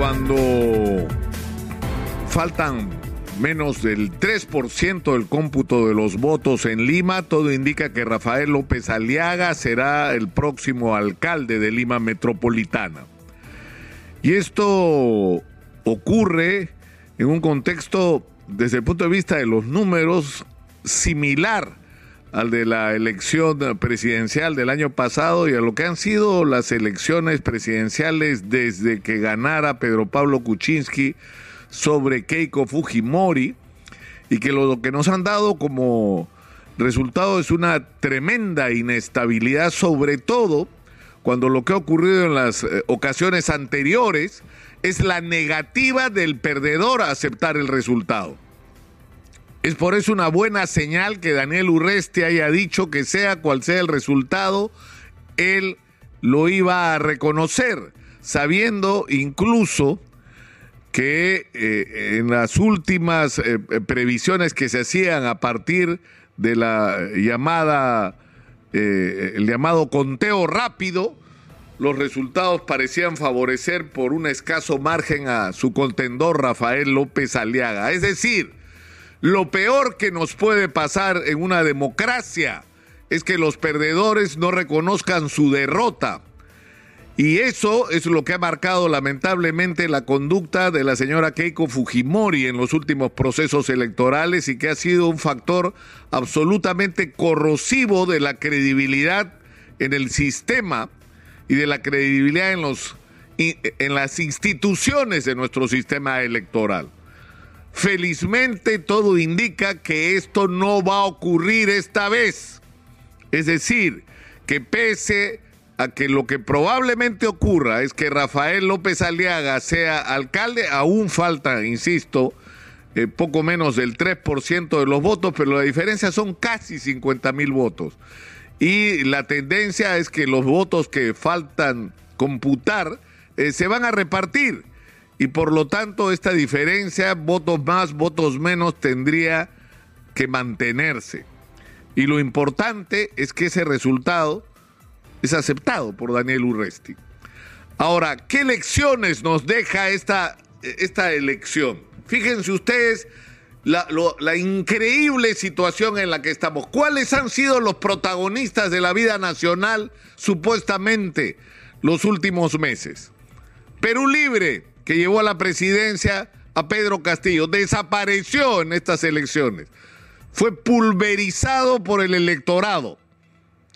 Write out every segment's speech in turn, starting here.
cuando faltan menos del 3% del cómputo de los votos en Lima, todo indica que Rafael López Aliaga será el próximo alcalde de Lima Metropolitana. Y esto ocurre en un contexto, desde el punto de vista de los números, similar al de la elección presidencial del año pasado y a lo que han sido las elecciones presidenciales desde que ganara Pedro Pablo Kuczynski sobre Keiko Fujimori y que lo que nos han dado como resultado es una tremenda inestabilidad, sobre todo cuando lo que ha ocurrido en las eh, ocasiones anteriores es la negativa del perdedor a aceptar el resultado. Es por eso una buena señal que Daniel Urresti haya dicho que sea cual sea el resultado, él lo iba a reconocer, sabiendo incluso que eh, en las últimas eh, previsiones que se hacían a partir de la llamada, eh, el llamado conteo rápido, los resultados parecían favorecer por un escaso margen a su contendor Rafael López Aliaga. Es decir, lo peor que nos puede pasar en una democracia es que los perdedores no reconozcan su derrota y eso es lo que ha marcado lamentablemente la conducta de la señora Keiko Fujimori en los últimos procesos electorales y que ha sido un factor absolutamente corrosivo de la credibilidad en el sistema y de la credibilidad en, los, en las instituciones de nuestro sistema electoral. Felizmente todo indica que esto no va a ocurrir esta vez. Es decir, que pese a que lo que probablemente ocurra es que Rafael López Aliaga sea alcalde, aún falta, insisto, eh, poco menos del 3% de los votos, pero la diferencia son casi 50 mil votos. Y la tendencia es que los votos que faltan computar eh, se van a repartir. Y por lo tanto esta diferencia, votos más, votos menos, tendría que mantenerse. Y lo importante es que ese resultado es aceptado por Daniel Urresti. Ahora, ¿qué lecciones nos deja esta, esta elección? Fíjense ustedes la, la, increíble situación en la que estamos. ¿Cuáles han sido los protagonistas de la vida nacional supuestamente los últimos meses? Perú Libre, que llevó a la presidencia a Pedro Castillo, desapareció en estas elecciones. Fue pulverizado por el electorado.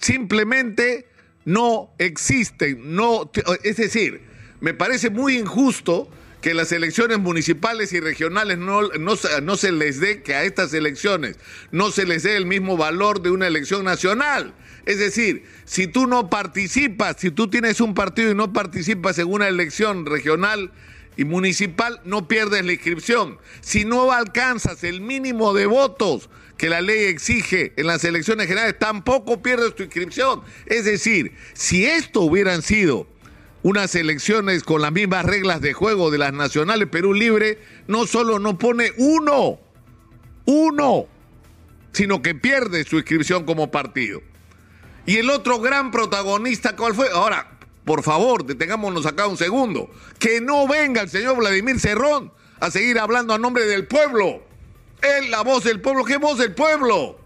Simplemente no existen, no, es decir, me parece muy injusto que las elecciones municipales y regionales no, no, no, se les dé, que a estas elecciones no se les dé el mismo valor de una elección nacional. Es decir, si tú no participas, si tú tienes un partido y no participas en una elección regional y municipal, no pierdes la inscripción. Si no alcanzas el mínimo de votos que la ley exige en las elecciones generales, tampoco pierdes tu inscripción. Es decir, si esto hubieran sido unas elecciones con las mismas reglas de juego de las nacionales Perú Libre, no solo no pone uno, uno, sino que pierde su inscripción como partido. Y el otro gran protagonista, ¿cuál fue? Ahora, por favor, detengámonos acá un segundo. Que no venga el señor Vladimir Cerrón a seguir hablando a nombre del pueblo. Es la voz del pueblo. ¿Qué voz del pueblo?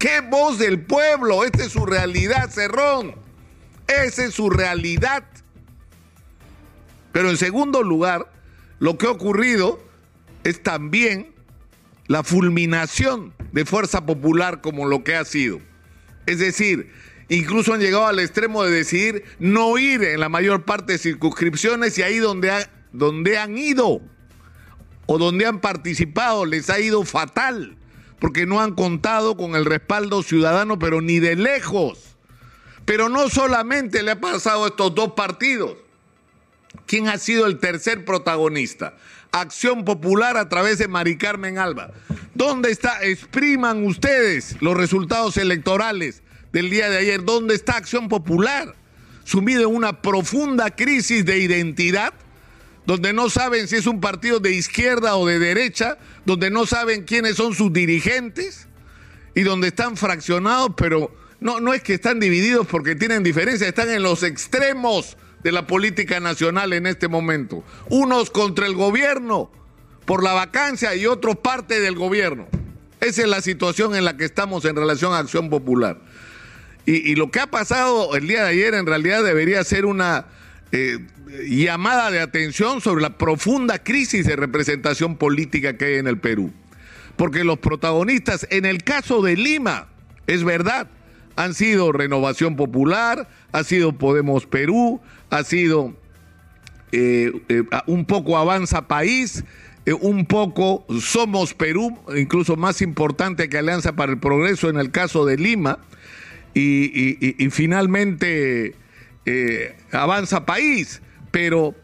¿Qué voz del pueblo? Esta es su realidad, Cerrón. Esa es su realidad. Pero en segundo lugar, lo que ha ocurrido es también la fulminación de fuerza popular como lo que ha sido. Es decir, incluso han llegado al extremo de decidir no ir en la mayor parte de circunscripciones y ahí donde, donde han ido o donde han participado les ha ido fatal, porque no han contado con el respaldo ciudadano, pero ni de lejos. Pero no solamente le ha pasado a estos dos partidos. ¿Quién ha sido el tercer protagonista? Acción Popular a través de Mari Carmen Alba. ¿Dónde está? Expriman ustedes los resultados electorales del día de ayer. ¿Dónde está Acción Popular? Sumido en una profunda crisis de identidad donde no saben si es un partido de izquierda o de derecha, donde no saben quiénes son sus dirigentes y donde están fraccionados, pero no, no es que están divididos porque tienen diferencias, están en los extremos de la política nacional en este momento. Unos contra el gobierno por la vacancia y otros parte del gobierno. Esa es la situación en la que estamos en relación a Acción Popular. Y, lo que ha pasado el día de ayer en realidad debería ser una eh, llamada de atención sobre la profunda crisis de representación política que hay en el Perú. Porque los protagonistas, en el caso de Lima, es verdad, han sido Renovación Popular, ha sido Podemos Perú, ha sido eh, eh, un poco Avanza País, un poco Somos Perú, incluso más importante que Alianza para el Progreso en el caso de Lima y, finalmente eh, avanza país. Pero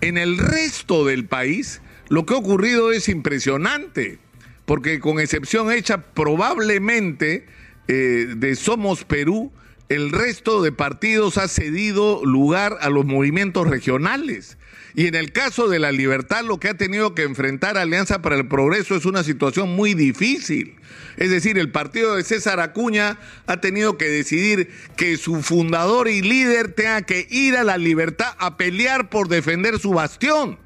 en el resto del país lo que ha ocurrido es impresionante, porque con excepción hecha probablemente eh, de Somos Perú, el resto de partidos ha cedido lugar a los movimientos regionales. Y en el caso de la libertad, lo que ha tenido que enfrentar Alianza para el Progreso es una situación muy difícil. Es decir, el partido de César Acuña ha tenido que decidir que su fundador y líder tenga que ir a la libertad a pelear por defender su bastión.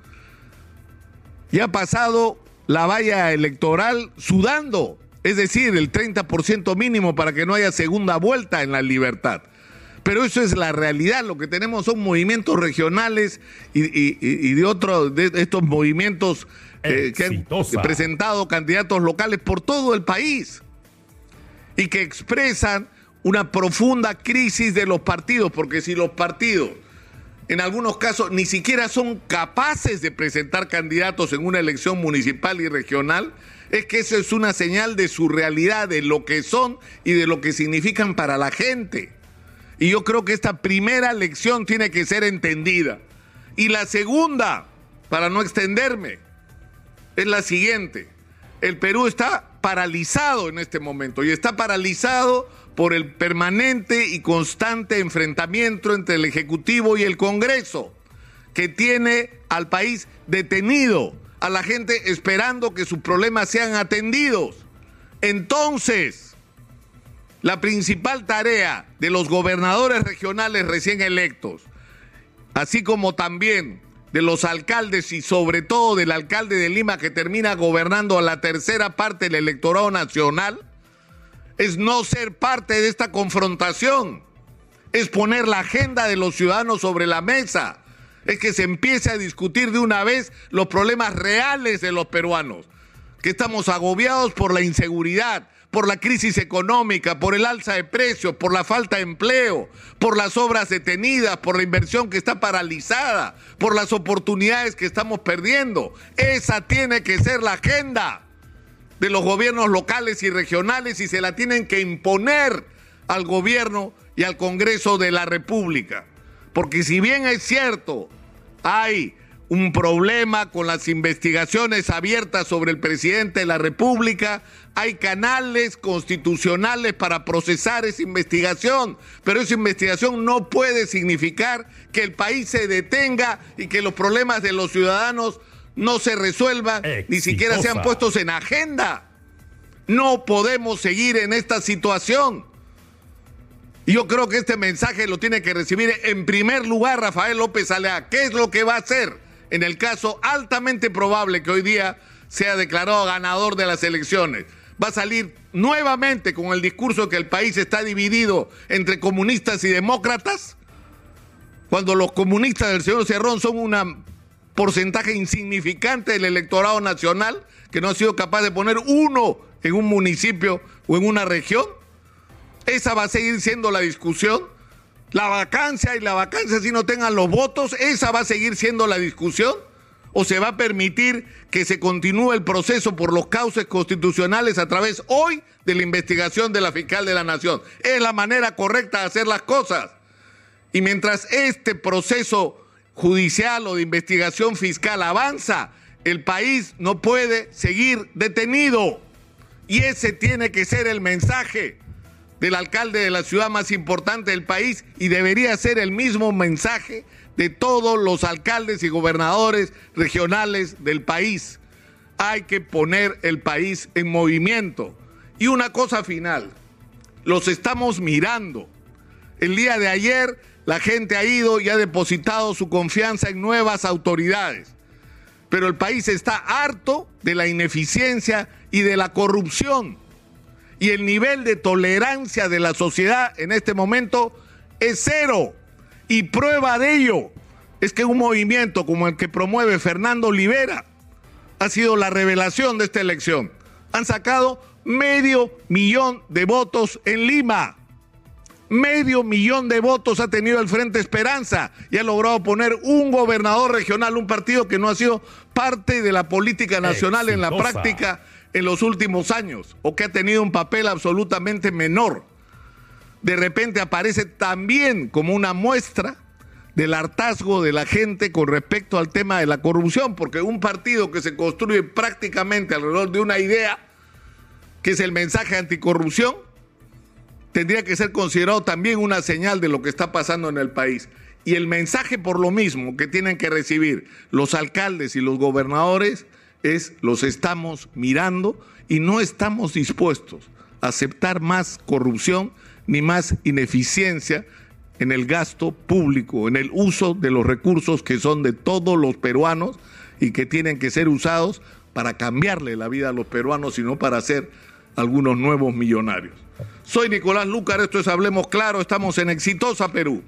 Y ha pasado la valla electoral sudando, es decir, el 30% mínimo para que no haya segunda vuelta en la libertad. Pero eso es la realidad. Lo que tenemos son movimientos regionales y, de otros, de estos movimientos eh, que han presentado candidatos locales por todo el país y que expresan una profunda crisis de los partidos, porque si los partidos en algunos casos ni siquiera son capaces de presentar candidatos en una elección municipal y regional, es que eso es una señal de su realidad, de lo que son y de lo que significan para la gente. Y yo creo que esta primera lección tiene que ser entendida. Y la segunda, para no extenderme, es la siguiente. El Perú está paralizado en este momento y está paralizado por el permanente y constante enfrentamiento entre el Ejecutivo y el Congreso, que tiene al país detenido, a la gente esperando que sus problemas sean atendidos. Entonces, la principal tarea de los gobernadores regionales recién electos, así como también de los alcaldes y sobre todo del alcalde de Lima que termina gobernando a la tercera parte del electorado nacional, es no ser parte de esta confrontación, es poner la agenda de los ciudadanos sobre la mesa, es que se empiece a discutir de una vez los problemas reales de los peruanos, que estamos agobiados por la inseguridad, por la crisis económica, por el alza de precios, por la falta de empleo, por las obras detenidas, por la inversión que está paralizada, por las oportunidades que estamos perdiendo. Esa tiene que ser la agenda de los gobiernos locales y regionales y se la tienen que imponer al gobierno y al Congreso de la República. Porque si bien es cierto, hay un problema con las investigaciones abiertas sobre el presidente de la República. Hay canales constitucionales para procesar esa investigación, pero esa investigación no puede significar que el país se detenga y que los problemas de los ciudadanos no se resuelvan, ni siquiera sean puestos en agenda. No podemos seguir en esta situación. Yo creo que este mensaje lo tiene que recibir en primer lugar Rafael López Alea. ¿Qué es lo que va a hacer? en el caso altamente probable que hoy día sea declarado ganador de las elecciones. Va a salir nuevamente con el discurso que el país está dividido entre comunistas y demócratas, cuando los comunistas del señor Cerrón son un porcentaje insignificante del electorado nacional que no ha sido capaz de poner uno en un municipio o en una región. Esa va a seguir siendo la discusión la vacancia y la vacancia si no tengan los votos, esa va a seguir siendo la discusión o se va a permitir que se continúe el proceso por los cauces constitucionales a través hoy de la investigación de la fiscal de la nación. Es la manera correcta de hacer las cosas. Y mientras este proceso judicial o de investigación fiscal avanza, el país no puede seguir detenido. Y ese tiene que ser el mensaje del alcalde de la ciudad más importante del país y debería ser el mismo mensaje de todos los alcaldes y gobernadores regionales del país. Hay que poner el país en movimiento. Y una cosa final, los estamos mirando. El día de ayer la gente ha ido y ha depositado su confianza en nuevas autoridades. Pero el país está harto de la ineficiencia y de la corrupción. Y el nivel de tolerancia de la sociedad en este momento es cero. Y prueba de ello es que un movimiento como el que promueve Fernando Olivera ha sido la revelación de esta elección. Han sacado medio millón de votos en Lima. Medio millón de votos ha tenido el Frente Esperanza y ha logrado poner un gobernador regional, un partido que no ha sido parte de la política nacional en la práctica en los últimos años o que ha tenido un papel absolutamente menor. De repente aparece también como una muestra del hartazgo de la gente con respecto al tema de la corrupción, porque un partido que se construye prácticamente alrededor de una idea, que es el mensaje anticorrupción, tendría que ser considerado también una señal de lo que está pasando en el país. Y el mensaje por lo mismo que tienen que recibir los alcaldes y los gobernadores es los estamos mirando y no estamos dispuestos a aceptar más corrupción ni más ineficiencia en el gasto público, en el uso de los recursos que son de todos los peruanos y que tienen que ser usados para cambiarle la vida a los peruanos y no para hacer algunos nuevos millonarios. Soy Nicolás Lucar, esto es Hablemos Claro, estamos en Exitosa Perú.